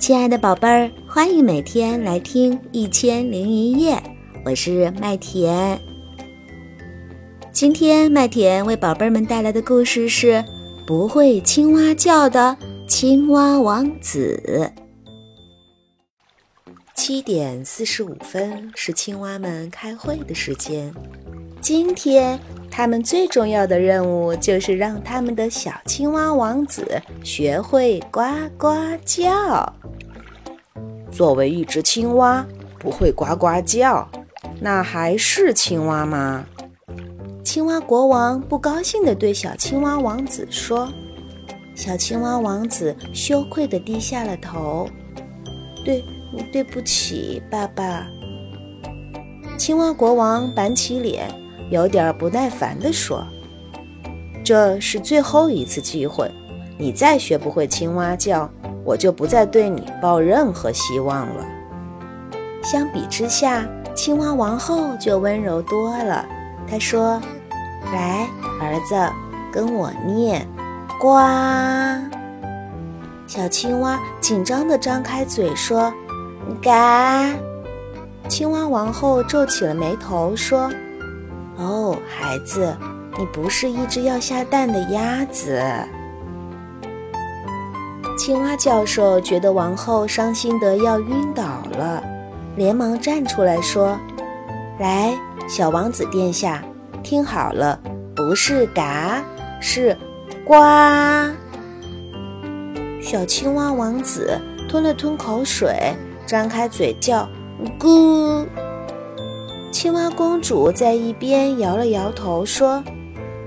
亲爱的宝贝儿，欢迎每天来听《一千零一夜》，我是麦田。今天麦田为宝贝们带来的故事是《不会青蛙叫的青蛙王子》。七点四十五分是青蛙们开会的时间。今天他们最重要的任务就是让他们的小青蛙王子学会呱呱叫。作为一只青蛙，不会呱呱叫，那还是青蛙吗？青蛙国王不高兴地对小青蛙王子说。小青蛙王子羞愧地低下了头。对，对不起，爸爸。青蛙国王板起脸。有点不耐烦地说：“这是最后一次机会，你再学不会青蛙叫，我就不再对你抱任何希望了。”相比之下，青蛙王后就温柔多了。她说：“来，儿子，跟我念‘呱’。”小青蛙紧张地张开嘴说：“嘎。”青蛙王后皱起了眉头说。哦，孩子，你不是一只要下蛋的鸭子。青蛙教授觉得王后伤心得要晕倒了，连忙站出来说：“来，小王子殿下，听好了，不是嘎，是呱。”小青蛙王子吞了吞口水，张开嘴叫咕。青蛙公主在一边摇了摇头，说：“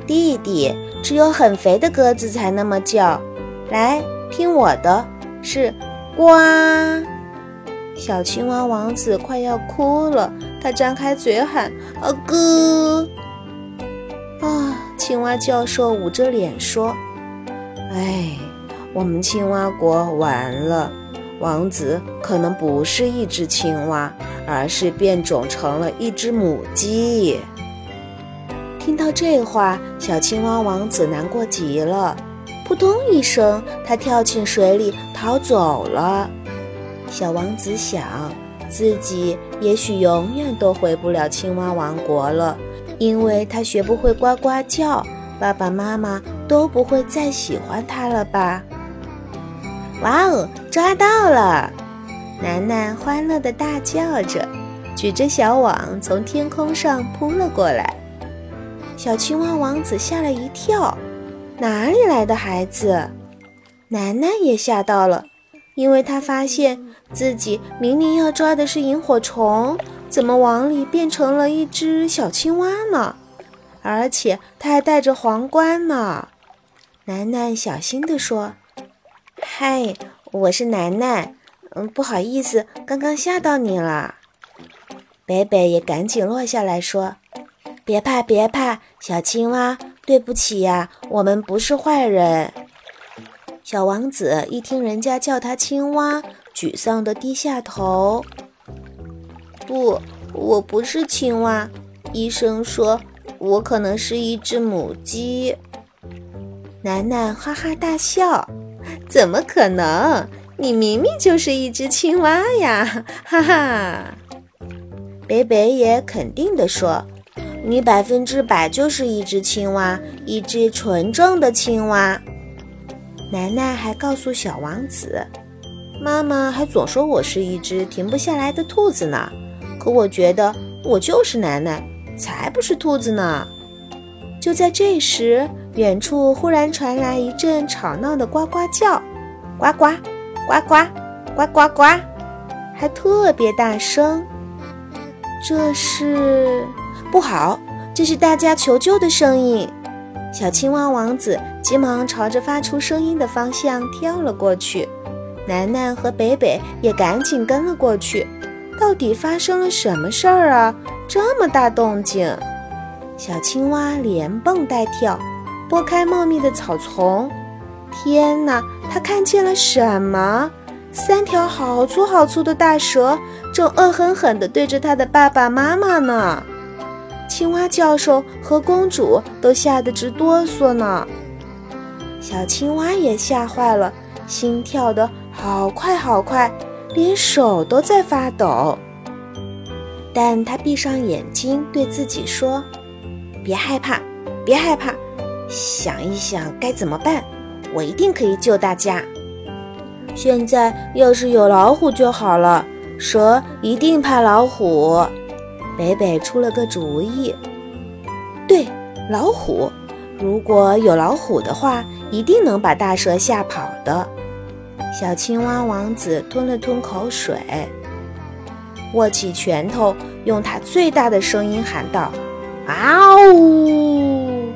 弟弟，只有很肥的鸽子才那么叫。来，听我的，是呱。”小青蛙王子快要哭了，他张开嘴喊：“啊哥！”啊，青蛙教授捂着脸说：“哎，我们青蛙国完了。”王子可能不是一只青蛙，而是变种成了一只母鸡。听到这话，小青蛙王子难过极了，扑通一声，他跳进水里逃走了。小王子想，自己也许永远都回不了青蛙王国了，因为他学不会呱呱叫，爸爸妈妈都不会再喜欢他了吧。哇哦，抓到了！楠楠欢乐地大叫着，举着小网从天空上扑了过来。小青蛙王子吓了一跳，哪里来的孩子？楠楠也吓到了，因为他发现自己明明要抓的是萤火虫，怎么网里变成了一只小青蛙呢？而且它还戴着皇冠呢！楠楠小心地说。嗨，我是楠楠，嗯，不好意思，刚刚吓到你了。北北也赶紧落下来说：“别怕，别怕，小青蛙，对不起呀，我们不是坏人。”小王子一听人家叫他青蛙，沮丧地低下头。不，我不是青蛙，医生说我可能是一只母鸡。楠楠哈哈大笑。怎么可能？你明明就是一只青蛙呀！哈哈。北北也肯定地说：“你百分之百就是一只青蛙，一只纯正的青蛙。”奶奶还告诉小王子：“妈妈还总说我是一只停不下来的兔子呢，可我觉得我就是奶奶，才不是兔子呢。”就在这时。远处忽然传来一阵吵闹的呱呱叫，呱呱，呱呱，呱呱呱，还特别大声。这是不好，这是大家求救的声音。小青蛙王子急忙朝着发出声音的方向跳了过去，楠楠和北北也赶紧跟了过去。到底发生了什么事儿啊？这么大动静！小青蛙连蹦带跳。拨开茂密的草丛，天哪！他看见了什么？三条好粗好粗的大蛇正恶狠狠地对着他的爸爸妈妈呢。青蛙教授和公主都吓得直哆嗦呢。小青蛙也吓坏了，心跳得好快好快，连手都在发抖。但他闭上眼睛，对自己说：“别害怕，别害怕，想一想该怎么办，我一定可以救大家。现在要是有老虎就好了，蛇一定怕老虎。”北北出了个主意：“对，老虎，如果有老虎的话，一定能把大蛇吓跑的。”小青蛙王子吞了吞口水。握起拳头，用他最大的声音喊道：“嗷呜！”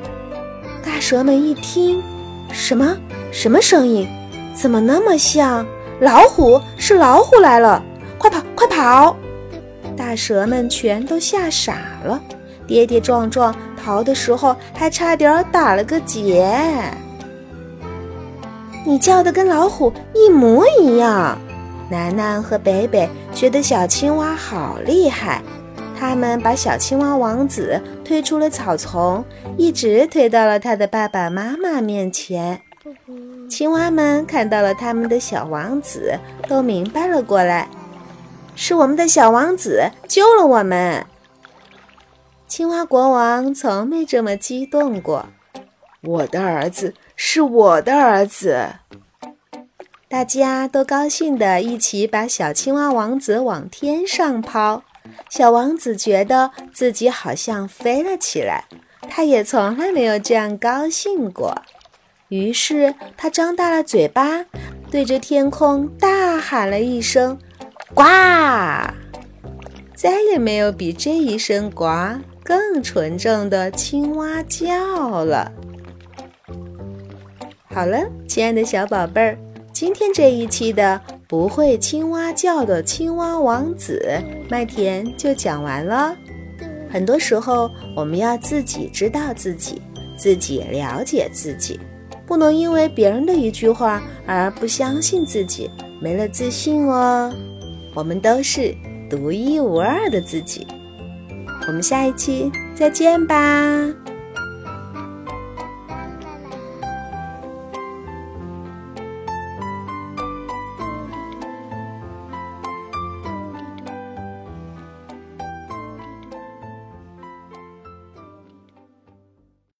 大蛇们一听，什么什么声音？怎么那么像老虎？是老虎来了！快跑，快跑！大蛇们全都吓傻了，跌跌撞撞逃的时候，还差点打了个结。你叫的跟老虎一模一样。楠楠和北北觉得小青蛙好厉害，他们把小青蛙王子推出了草丛，一直推到了他的爸爸妈妈面前。青蛙们看到了他们的小王子，都明白了过来，是我们的小王子救了我们。青蛙国王从没这么激动过，我的儿子是我的儿子。大家都高兴地一起把小青蛙王子往天上抛，小王子觉得自己好像飞了起来，他也从来没有这样高兴过。于是他张大了嘴巴，对着天空大喊了一声“呱”，再也没有比这一声“呱”更纯正的青蛙叫了。好了，亲爱的小宝贝儿。今天这一期的不会青蛙叫的青蛙王子麦田就讲完了。很多时候，我们要自己知道自己，自己了解自己，不能因为别人的一句话而不相信自己，没了自信哦。我们都是独一无二的自己。我们下一期再见吧。